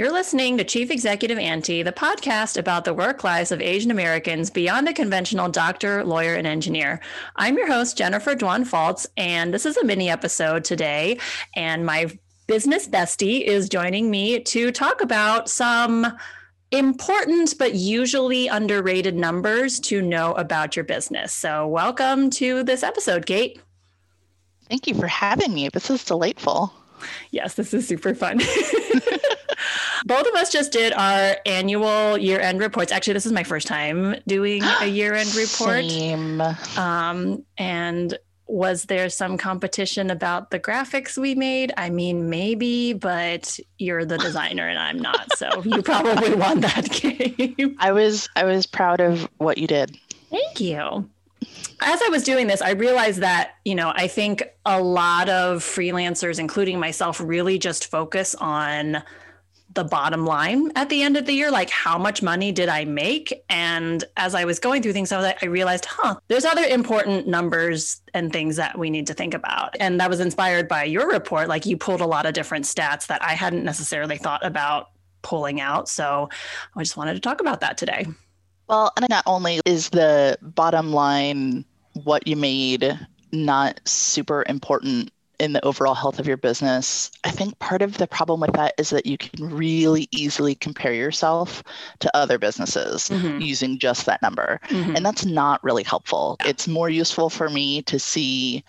You're listening to Chief Executive Auntie, the podcast about the work lives of Asian Americans beyond the conventional doctor, lawyer, and engineer. I'm your host, Jennifer Dwan Faltz, and this is a mini episode today. And my business bestie is joining me to talk about some important but usually underrated numbers to know about your business. So, welcome to this episode, Kate. Thank you for having me. This is delightful. Yes, this is super fun. Both of us just did our annual year end reports. Actually, this is my first time doing a year end report. Same. Um, and was there some competition about the graphics we made? I mean, maybe, but you're the designer and I'm not. So you probably won that game. I was I was proud of what you did. Thank you. As I was doing this, I realized that, you know, I think a lot of freelancers, including myself, really just focus on the bottom line at the end of the year like how much money did i make? And as i was going through things i, was I realized huh there's other important numbers and things that we need to think about. And that was inspired by your report. Like you pulled a lot of different stats that i hadn't necessarily thought about pulling out. So i just wanted to talk about that today. Well and not only is the bottom line what you made not super important in the overall health of your business. I think part of the problem with that is that you can really easily compare yourself to other businesses mm-hmm. using just that number. Mm-hmm. And that's not really helpful. Yeah. It's more useful for me to see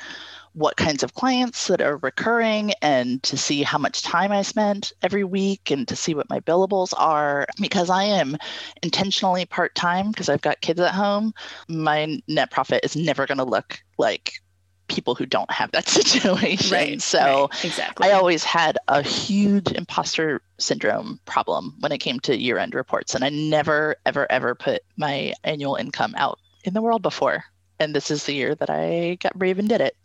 what kinds of clients that are recurring and to see how much time I spent every week and to see what my billables are. Because I am intentionally part time because I've got kids at home, my net profit is never going to look like people who don't have that situation. Right, so right, exactly. I always had a huge imposter syndrome problem when it came to year end reports. And I never, ever, ever put my annual income out in the world before. And this is the year that I got brave and did it.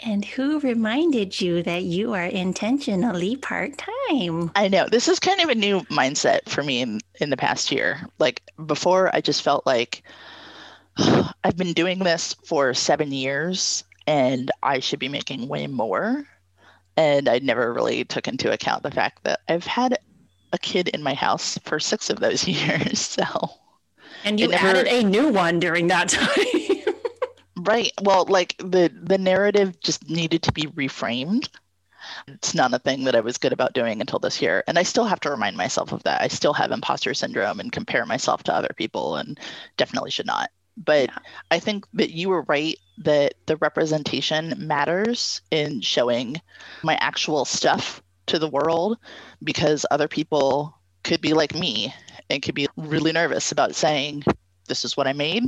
And who reminded you that you are intentionally part time? I know. This is kind of a new mindset for me in, in the past year. Like before, I just felt like I've been doing this for seven years and I should be making way more. And I never really took into account the fact that I've had a kid in my house for six of those years. So, and you never... added a new one during that time. right. Well, like the the narrative just needed to be reframed. It's not a thing that I was good about doing until this year. And I still have to remind myself of that. I still have imposter syndrome and compare myself to other people and definitely should not. But yeah. I think that you were right that the representation matters in showing my actual stuff to the world because other people could be like me and could be really nervous about saying, This is what I made,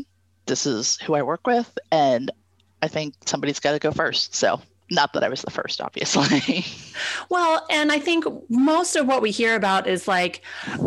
this is who I work with, and I think somebody's got to go first. So not that I was the first, obviously. well, and I think most of what we hear about is like,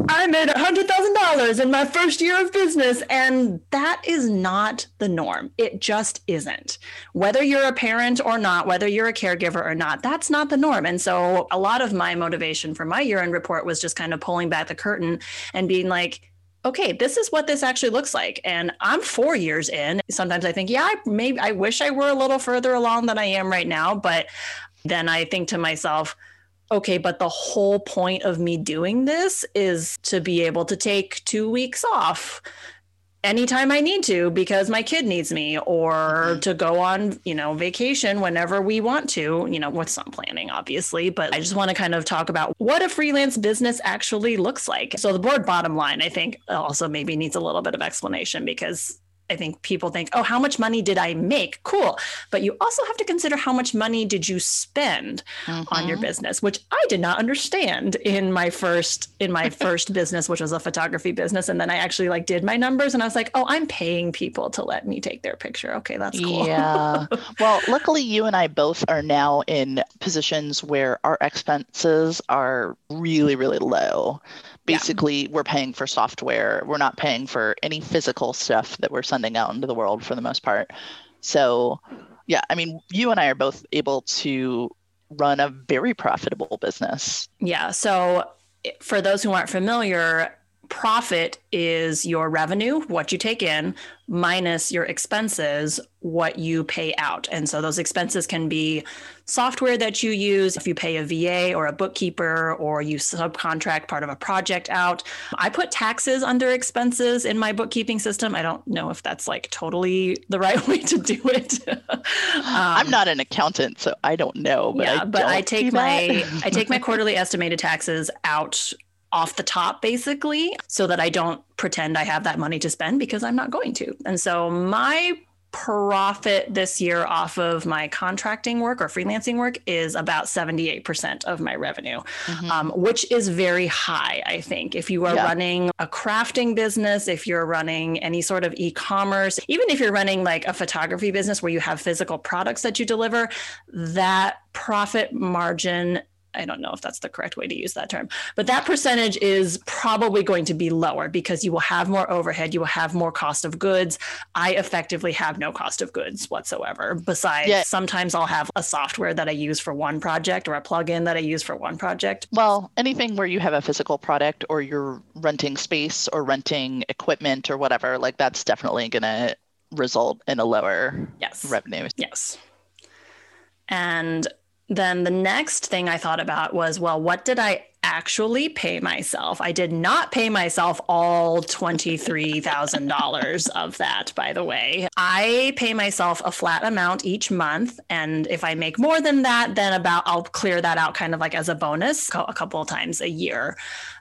I made a hundred thousand dollars in my first year of business, and that is not the norm. It just isn't. Whether you're a parent or not, whether you're a caregiver or not, that's not the norm. And so, a lot of my motivation for my year-end report was just kind of pulling back the curtain and being like, okay, this is what this actually looks like. And I'm four years in. Sometimes I think, yeah, I maybe I wish I were a little further along than I am right now. But then I think to myself, okay, but the whole point of me doing this is to be able to take two weeks off anytime I need to because my kid needs me or mm-hmm. to go on, you know, vacation whenever we want to, you know, with some planning, obviously. But I just want to kind of talk about what a freelance business actually looks like. So the board bottom line, I think also maybe needs a little bit of explanation because I think people think, oh, how much money did I make? Cool. But you also have to consider how much money did you spend mm-hmm. on your mm-hmm. business, which I did not understand in my first in my first business, which was a photography business. And then I actually like did my numbers and I was like, oh, I'm paying people to let me take their picture. Okay, that's cool. Yeah. well, luckily you and I both are now in positions where our expenses are really, really low basically yeah. we're paying for software. We're not paying for any physical stuff that we're sending out into the world for the most part. So yeah i mean you and i are both able to run a very profitable business. Yeah so eh, for those who aren't familiar profit is your revenue, what you take in, minus your expenses, what you pay out. And so those expenses can be software that you use, if you pay a VA or a bookkeeper or you subcontract part of a project out. I put taxes under expenses in my bookkeeping system. I don't know if that's like totally the right way to do it. um, I'm not an accountant, so I don't know. But yeah, I but I take my I take my quarterly estimated taxes out off the top basically so that I don't pretend I have that money to spend because I'm not going to. And so my profit this year off of my contracting work or freelancing work is about 78% of my revenue, mm-hmm. um, which is very high, I think. If you are yeah. running a crafting business, if you're running any sort of e commerce, even if you're running like a photography business where you have physical products that you deliver, that profit margin I don't know if that's the correct way to use that term, but that percentage is probably going to be lower because you will have more overhead, you will have more cost of goods. I effectively have no cost of goods whatsoever. Besides, yeah. sometimes I'll have a software that I use for one project or a plugin that I use for one project. Well, anything where you have a physical product or you're renting space or renting equipment or whatever, like that's definitely going to result in a lower yes. revenue. Yes. And then the next thing I thought about was, well, what did I actually pay myself? I did not pay myself all $23,000 of that, by the way. I pay myself a flat amount each month. And if I make more than that, then about I'll clear that out kind of like as a bonus a couple of times a year.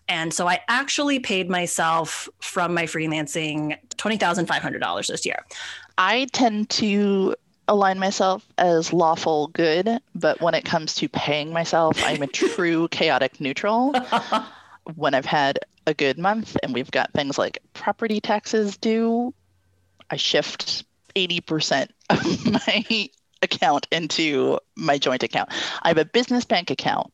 And so I actually paid myself from my freelancing $20,500 this year. I tend to align myself as lawful good, but when it comes to paying myself, I'm a true chaotic neutral. when I've had a good month and we've got things like property taxes due, I shift 80% of my account into my joint account. I have a business bank account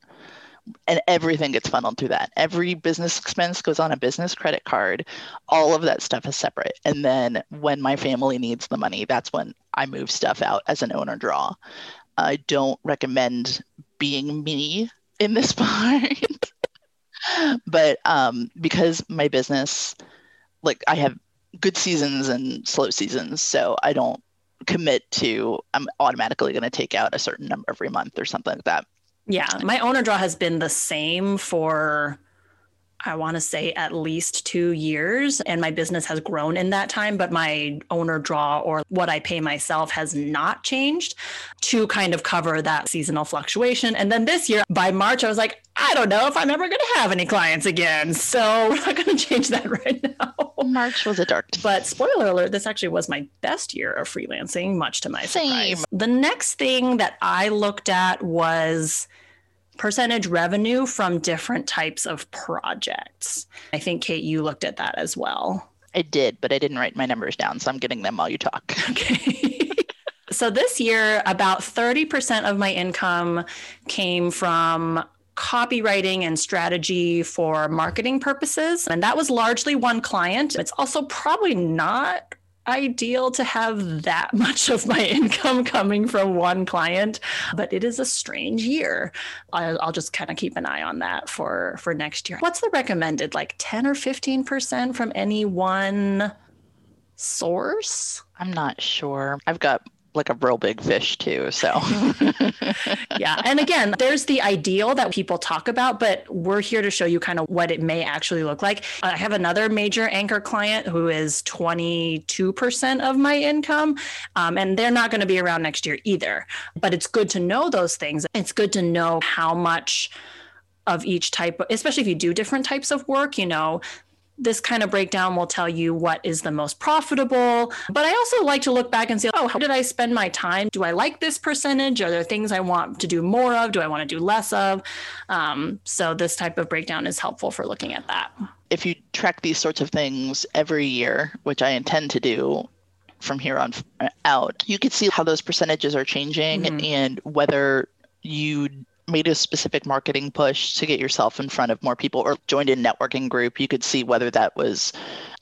and everything gets funneled through that. Every business expense goes on a business credit card. All of that stuff is separate. And then when my family needs the money, that's when I move stuff out as an owner draw. I don't recommend being me in this part. but um, because my business, like I have good seasons and slow seasons, so I don't commit to I'm automatically going to take out a certain number every month or something like that. Yeah, my owner draw has been the same for I want to say at least two years, and my business has grown in that time, but my owner draw or what I pay myself has not changed to kind of cover that seasonal fluctuation. And then this year, by March, I was like, I don't know if I'm ever going to have any clients again. So we're not going to change that right now. March was a dark. But spoiler alert, this actually was my best year of freelancing, much to my Same. surprise. The next thing that I looked at was percentage revenue from different types of projects. I think, Kate, you looked at that as well. I did, but I didn't write my numbers down, so I'm getting them while you talk. Okay. so this year, about 30% of my income came from copywriting and strategy for marketing purposes. And that was largely one client. It's also probably not ideal to have that much of my income coming from one client but it is a strange year. I'll, I'll just kind of keep an eye on that for for next year. What's the recommended like 10 or 15% from any one source? I'm not sure. I've got like a real big fish too. So, yeah. And again, there's the ideal that people talk about, but we're here to show you kind of what it may actually look like. I have another major anchor client who is 22% of my income, um, and they're not going to be around next year either. But it's good to know those things. It's good to know how much of each type, especially if you do different types of work, you know, this kind of breakdown will tell you what is the most profitable. But I also like to look back and say, oh, how did I spend my time? Do I like this percentage? Are there things I want to do more of? Do I want to do less of? Um, so this type of breakdown is helpful for looking at that. If you track these sorts of things every year, which I intend to do, from here on out, you can see how those percentages are changing mm-hmm. and whether you made a specific marketing push to get yourself in front of more people or joined a networking group, you could see whether that was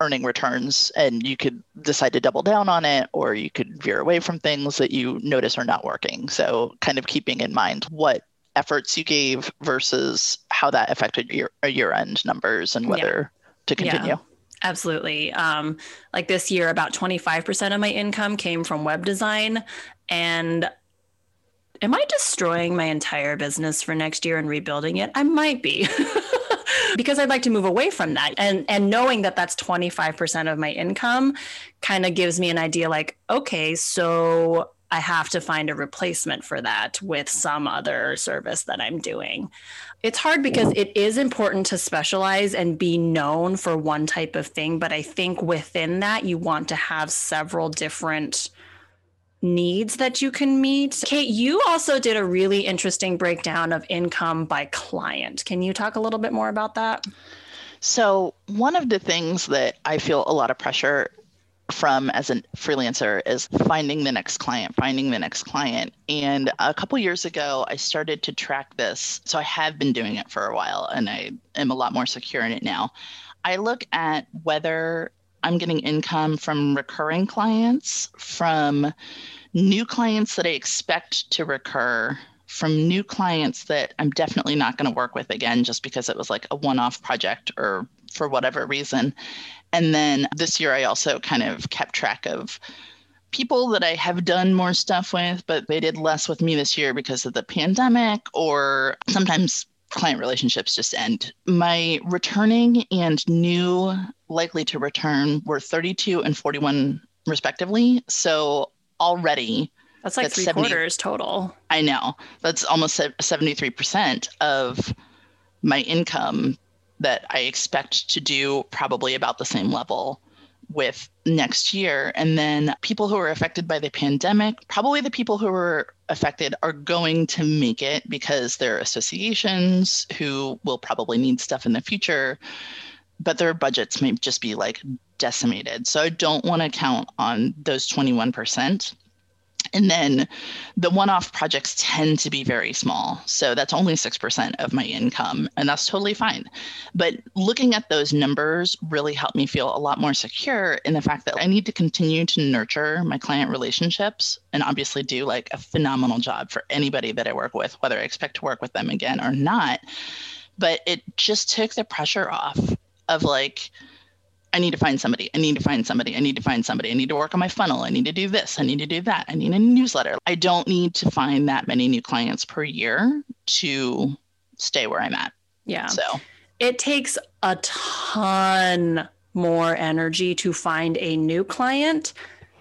earning returns and you could decide to double down on it or you could veer away from things that you notice are not working. So, kind of keeping in mind what efforts you gave versus how that affected your year end numbers and whether. Yeah to continue. Yeah. Absolutely. Um, like this year, about 25% of my income came from web design. And am I destroying my entire business for next year and rebuilding it? I might be. because I'd like to move away from that. And and knowing that that's 25% of my income kind of gives me an idea like, okay, so I have to find a replacement for that with some other service that I'm doing. It's hard because it is important to specialize and be known for one type of thing, but I think within that you want to have several different needs that you can meet. Kate, you also did a really interesting breakdown of income by client. Can you talk a little bit more about that? So, one of the things that I feel a lot of pressure from as a freelancer is finding the next client, finding the next client. And a couple years ago, I started to track this. So I have been doing it for a while and I am a lot more secure in it now. I look at whether I'm getting income from recurring clients, from new clients that I expect to recur, from new clients that I'm definitely not going to work with again just because it was like a one off project or for whatever reason. And then this year, I also kind of kept track of people that I have done more stuff with, but they did less with me this year because of the pandemic, or sometimes client relationships just end. My returning and new likely to return were 32 and 41 respectively. So already that's like that's three 70, quarters total. I know. That's almost 73% of my income that I expect to do probably about the same level with next year. And then people who are affected by the pandemic, probably the people who are affected are going to make it because they're associations who will probably need stuff in the future, but their budgets may just be like decimated. So I don't want to count on those 21%. And then the one off projects tend to be very small. So that's only 6% of my income, and that's totally fine. But looking at those numbers really helped me feel a lot more secure in the fact that I need to continue to nurture my client relationships and obviously do like a phenomenal job for anybody that I work with, whether I expect to work with them again or not. But it just took the pressure off of like, I need to find somebody. I need to find somebody. I need to find somebody. I need to work on my funnel. I need to do this. I need to do that. I need a newsletter. I don't need to find that many new clients per year to stay where I'm at. Yeah. So it takes a ton more energy to find a new client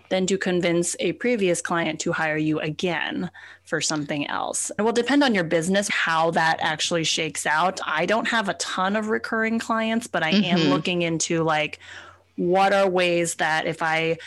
than to convince a previous client to hire you again for something else. It will depend on your business how that actually shakes out. I don't have a ton of recurring clients, but I mm-hmm. am looking into like what are ways that if I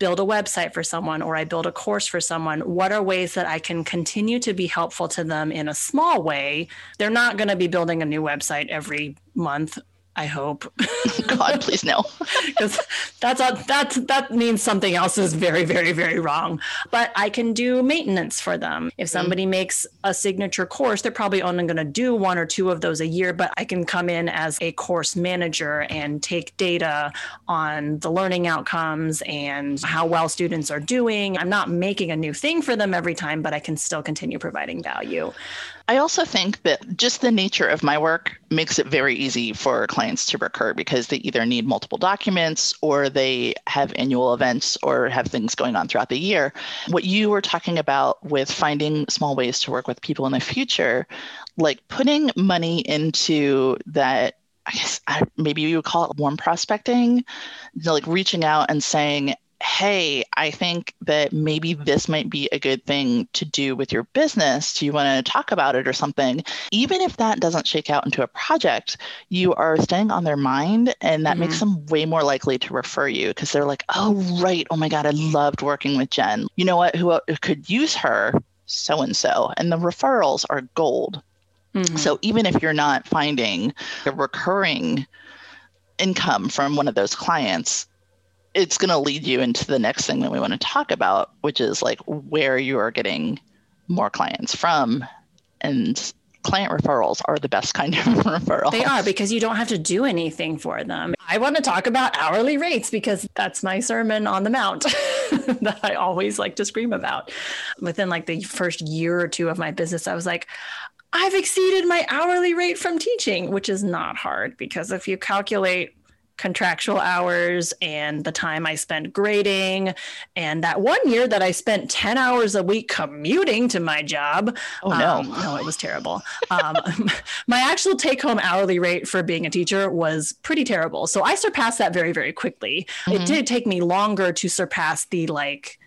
build a website for someone or I build a course for someone, what are ways that I can continue to be helpful to them in a small way? They're not going to be building a new website every month I hope. God, please no. Because that's a, that's that means something else is very, very, very wrong. But I can do maintenance for them. If mm-hmm. somebody mm-hmm. makes a signature course, they're probably only going to do one or two of those a year. But I can come in as a course manager and take data on the learning outcomes and how well students are doing. I'm not making a new thing for them every time, but I can still continue providing value. I also think that just the nature of my work makes it very easy for clients to recur because they either need multiple documents or they have annual events or have things going on throughout the year. What you were talking about with finding small ways to work with people in the future, like putting money into that I guess maybe you would call it warm prospecting, like reaching out and saying, hey, I think that maybe this might be a good thing to do with your business. Do you want to talk about it or something? Even if that doesn't shake out into a project, you are staying on their mind and that mm-hmm. makes them way more likely to refer you because they're like, oh, right. Oh my God, I loved working with Jen. You know what? Who could use her? So and so. And the referrals are gold. Mm-hmm. So even if you're not finding a recurring income from one of those clients, it's going to lead you into the next thing that we want to talk about, which is like where you are getting more clients from. And client referrals are the best kind of referral. They are because you don't have to do anything for them. I want to talk about hourly rates because that's my sermon on the mount that I always like to scream about. Within like the first year or two of my business, I was like, I've exceeded my hourly rate from teaching, which is not hard because if you calculate contractual hours and the time I spent grading. And that one year that I spent 10 hours a week commuting to my job. Oh, no. Um, no, it was terrible. um, my actual take home hourly rate for being a teacher was pretty terrible. So I surpassed that very, very quickly. Mm-hmm. It did take me longer to surpass the like,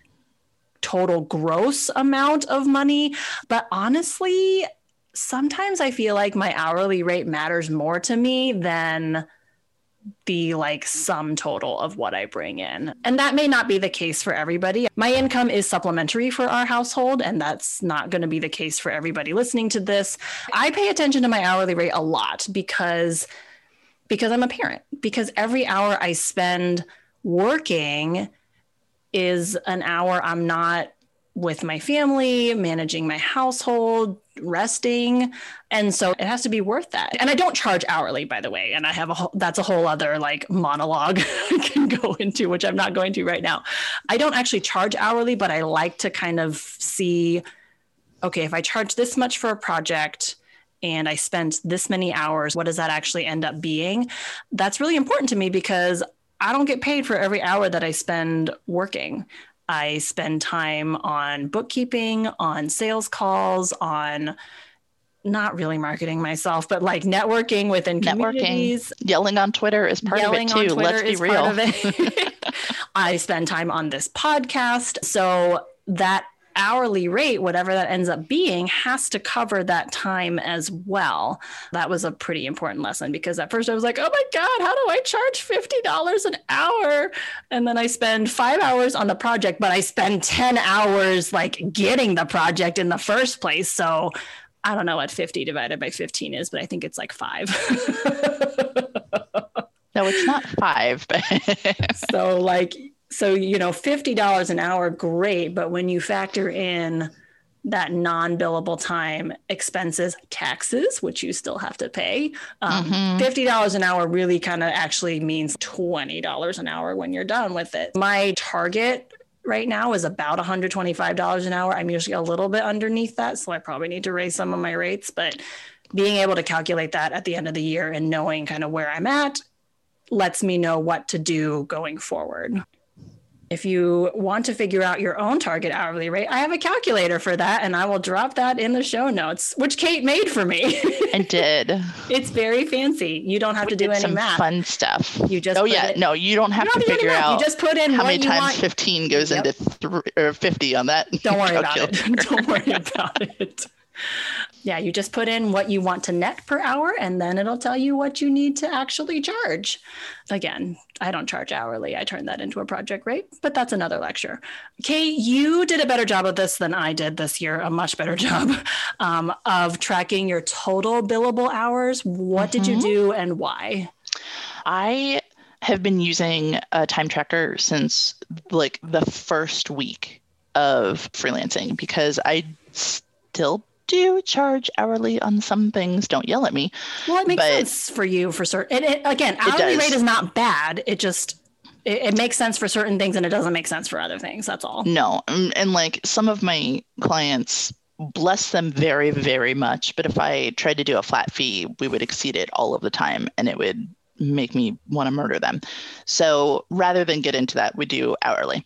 total gross amount of money. But honestly, sometimes I feel like my hourly rate matters more to me than the like sum total of what I bring in. And that may not be the case for everybody. My income is supplementary for our household, and that's not going to be the case for everybody listening to this. I pay attention to my hourly rate a lot because because I'm a parent, because every hour I spend working is an hour I'm not with my family, managing my household, resting. And so it has to be worth that. And I don't charge hourly, by the way. And I have a whole, that's a whole other like monologue I can go into, which I'm not going to right now. I don't actually charge hourly, but I like to kind of see okay, if I charge this much for a project, and I spent this many hours, what does that actually end up being? That's really important to me because I don't get paid for every hour that I spend working. I spend time on bookkeeping, on sales calls, on not really marketing myself, but like networking within communities. Networking, yelling on Twitter is part yelling of it too. Let's be real. I spend time on this podcast. So that hourly rate, whatever that ends up being, has to cover that time as well. That was a pretty important lesson because at first I was like, oh my God, how do I charge $50 an hour? And then I spend five hours on the project, but I spend 10 hours like getting the project in the first place. So I don't know what 50 divided by 15 is, but I think it's like five. no, it's not five. so like so you know $50 an hour great but when you factor in that non-billable time expenses taxes which you still have to pay um, mm-hmm. $50 an hour really kind of actually means $20 an hour when you're done with it. My target right now is about $125 an hour. I'm usually a little bit underneath that so i probably need to raise some of my rates but being able to calculate that at the end of the year and knowing kind of where i'm at lets me know what to do going forward if you want to figure out your own target hourly rate, I have a calculator for that and I will drop that in the show notes, which Kate made for me. I did. It's very fancy. You don't have we to do any some math. Fun stuff. You just Oh yeah, it, no, you don't have you to figure out. You just put in how many times want. 15 goes yep. into or 50 on that. Don't worry about it. don't worry about it yeah, you just put in what you want to net per hour and then it'll tell you what you need to actually charge. Again, I don't charge hourly. I turn that into a project rate, but that's another lecture. Kate, you did a better job of this than I did this year, a much better job um, of tracking your total billable hours. What mm-hmm. did you mm-hmm. do and why? I have been using a time tracker since like the first week of freelancing because I still do charge hourly on some things. Don't yell at me. Well, it makes but sense for you for certain. It, it, again, hourly rate is not bad. It just it, it, makes sense for certain things and it doesn't make sense for other things. That's all. No, and, and like some of my clients, bless them very very much. But if I tried to do a flat fee, we would exceed it all of the time, and it would make me want to murder them. So rather than get into that, we do hourly.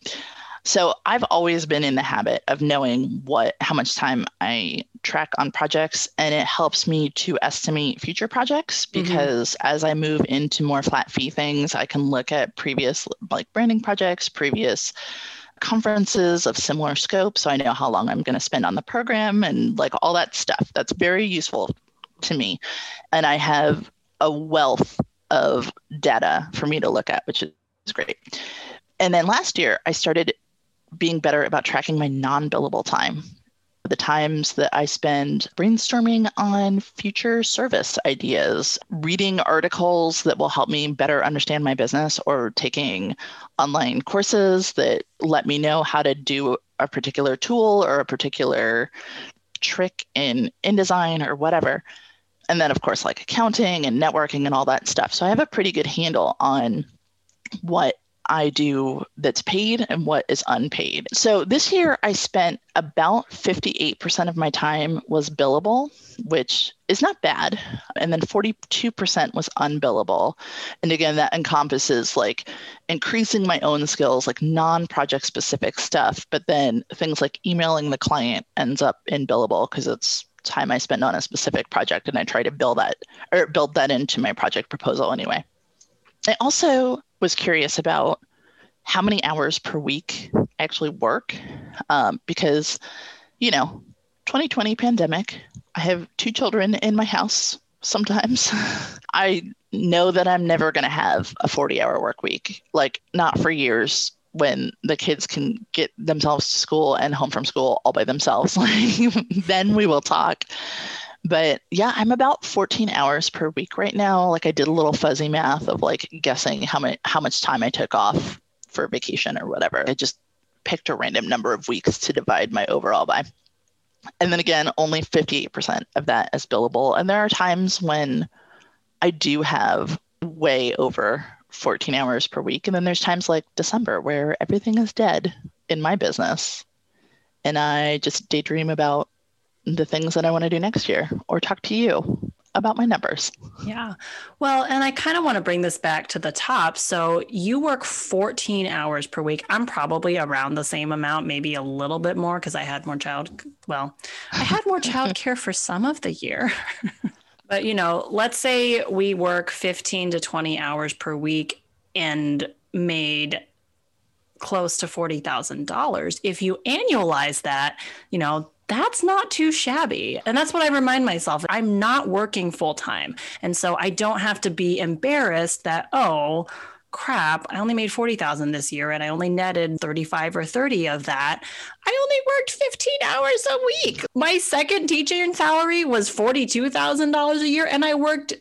So I've always been in the habit of knowing what how much time I track on projects and it helps me to estimate future projects mm-hmm. because mm-hmm. as I move into more flat fee things, I can look at previous like branding projects, previous conferences of similar scope so I know how long I'm going to spend on the program and like all that stuff. That's very useful to me. And I have a wealth of data for me to look at, which is great. And then last year, I started being better about tracking my non billable time. The times that I spend brainstorming on future service ideas, reading articles that will help me better understand my business, or taking online courses that let me know how to do a particular tool or a particular trick in InDesign or whatever. And then, of course, like accounting and networking and all that stuff. So I have a pretty good handle on what I do that's paid and what is unpaid. So this year I spent about 58% of my time was billable, which is not bad. And then 42% was unbillable. And again, that encompasses like increasing my own skills, like non project specific stuff. But then things like emailing the client ends up in billable because it's time I spend on a specific project. And I try to build that or build that into my project proposal anyway. I also was curious about how many hours per week I actually work um, because, you know, 2020 pandemic, I have two children in my house sometimes. I know that I'm never going to have a 40 hour work week, like, not for years when the kids can get themselves to school and home from school all by themselves. then we will talk. But yeah, I'm about 14 hours per week right now. Like I did a little fuzzy math of like guessing how much how much time I took off for vacation or whatever. I just picked a random number of weeks to divide my overall by. And then again, only 58% of that is billable. And there are times when I do have way over 14 hours per week. And then there's times like December where everything is dead in my business. And I just daydream about the things that I want to do next year or talk to you about my numbers. Yeah. Well, and I kind of want to bring this back to the top. So you work 14 hours per week. I'm probably around the same amount, maybe a little bit more because I had more child. Well, I had more childcare for some of the year. but, you know, let's say we work 15 to 20 hours per week and made close to $40,000. If you annualize that, you know, that's not too shabby. And that's what I remind myself. I'm not working full time. And so I don't have to be embarrassed that, oh, crap, I only made 40,000 this year and I only netted 35 or 30 of that. I only worked 15 hours a week. My second teaching salary was $42,000 a year and I worked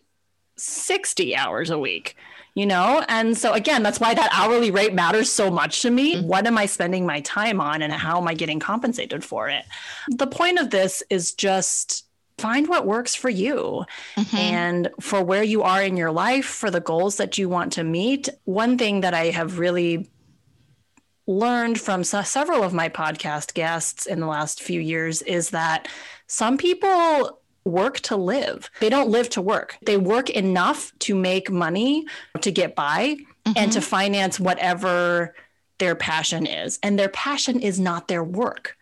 60 hours a week you know? And so, again, that's why that hourly rate matters so much to me. Mm-hmm. What am I spending my time on and how am I getting compensated for it? The point of this is just find what works for you mm-hmm. and for where you are in your life, for the goals that you want to meet. One thing that I have really learned from several of my podcast guests in the last few years is that some people work to live. They don't live to work. They work enough to make money to get by mm-hmm. and to mm-hmm. finance whatever their passion is. And their passion is not their work.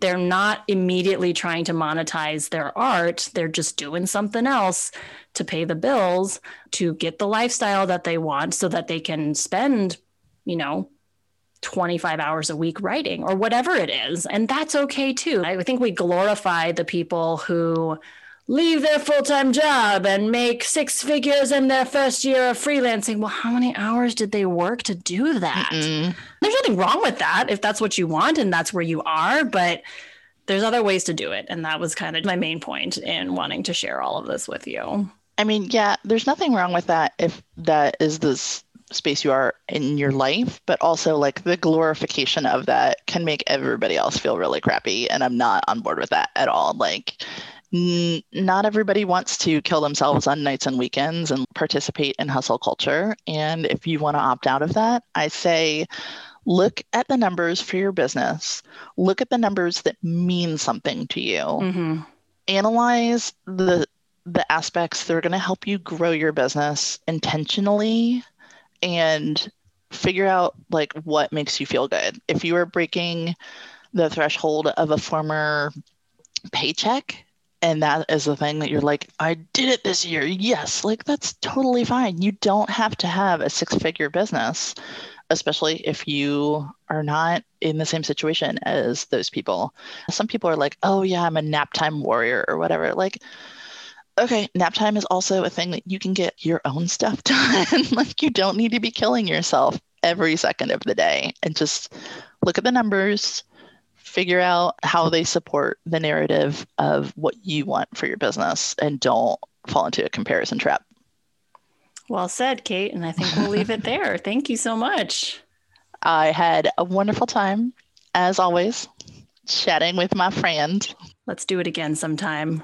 They're not immediately trying to monetize their art. They're just doing something else to pay the bills, to get the lifestyle that they want so that they can spend, you know, 25 hours a week writing or whatever it is. And that's okay too. I think we glorify the people who leave their full time job and make six figures in their first year of freelancing. Well, how many hours did they work to do that? Mm-mm. There's nothing wrong with that if that's what you want and that's where you are. But there's other ways to do it. And that was kind of my main point in wanting to share all of this with you. I mean, yeah, there's nothing wrong with that if that is this space you are in your life, but also like the glorification of that can make everybody else feel really crappy. And I'm not on board with that at all. Like, n- not everybody wants to kill themselves on nights and weekends and participate in hustle culture. And if you want to opt out of that, I say, look at the numbers for your business, look at the numbers that mean something to you. Mm-hmm. Analyze the the aspects that are going to help you grow your business intentionally and figure out like what makes you feel good. If you are breaking the threshold of a former paycheck and that is the thing that you're like, I did it this year. Yes, like that's totally fine. You don't have to have a six figure business, especially if you are not in the same situation as those people. Some people are like, oh, yeah, I'm a nap time warrior or whatever. Like, okay, nap time is also a thing that you can get your own stuff done. like you don't need to be killing yourself every second of the day and just look at the numbers, figure out how they support the narrative of what you want for your business and don't fall into a comparison trap. Well said, Kate. And I think we'll leave it there. Thank you so much. I had a wonderful time, as always, chatting with my friend. Let's do it again sometime.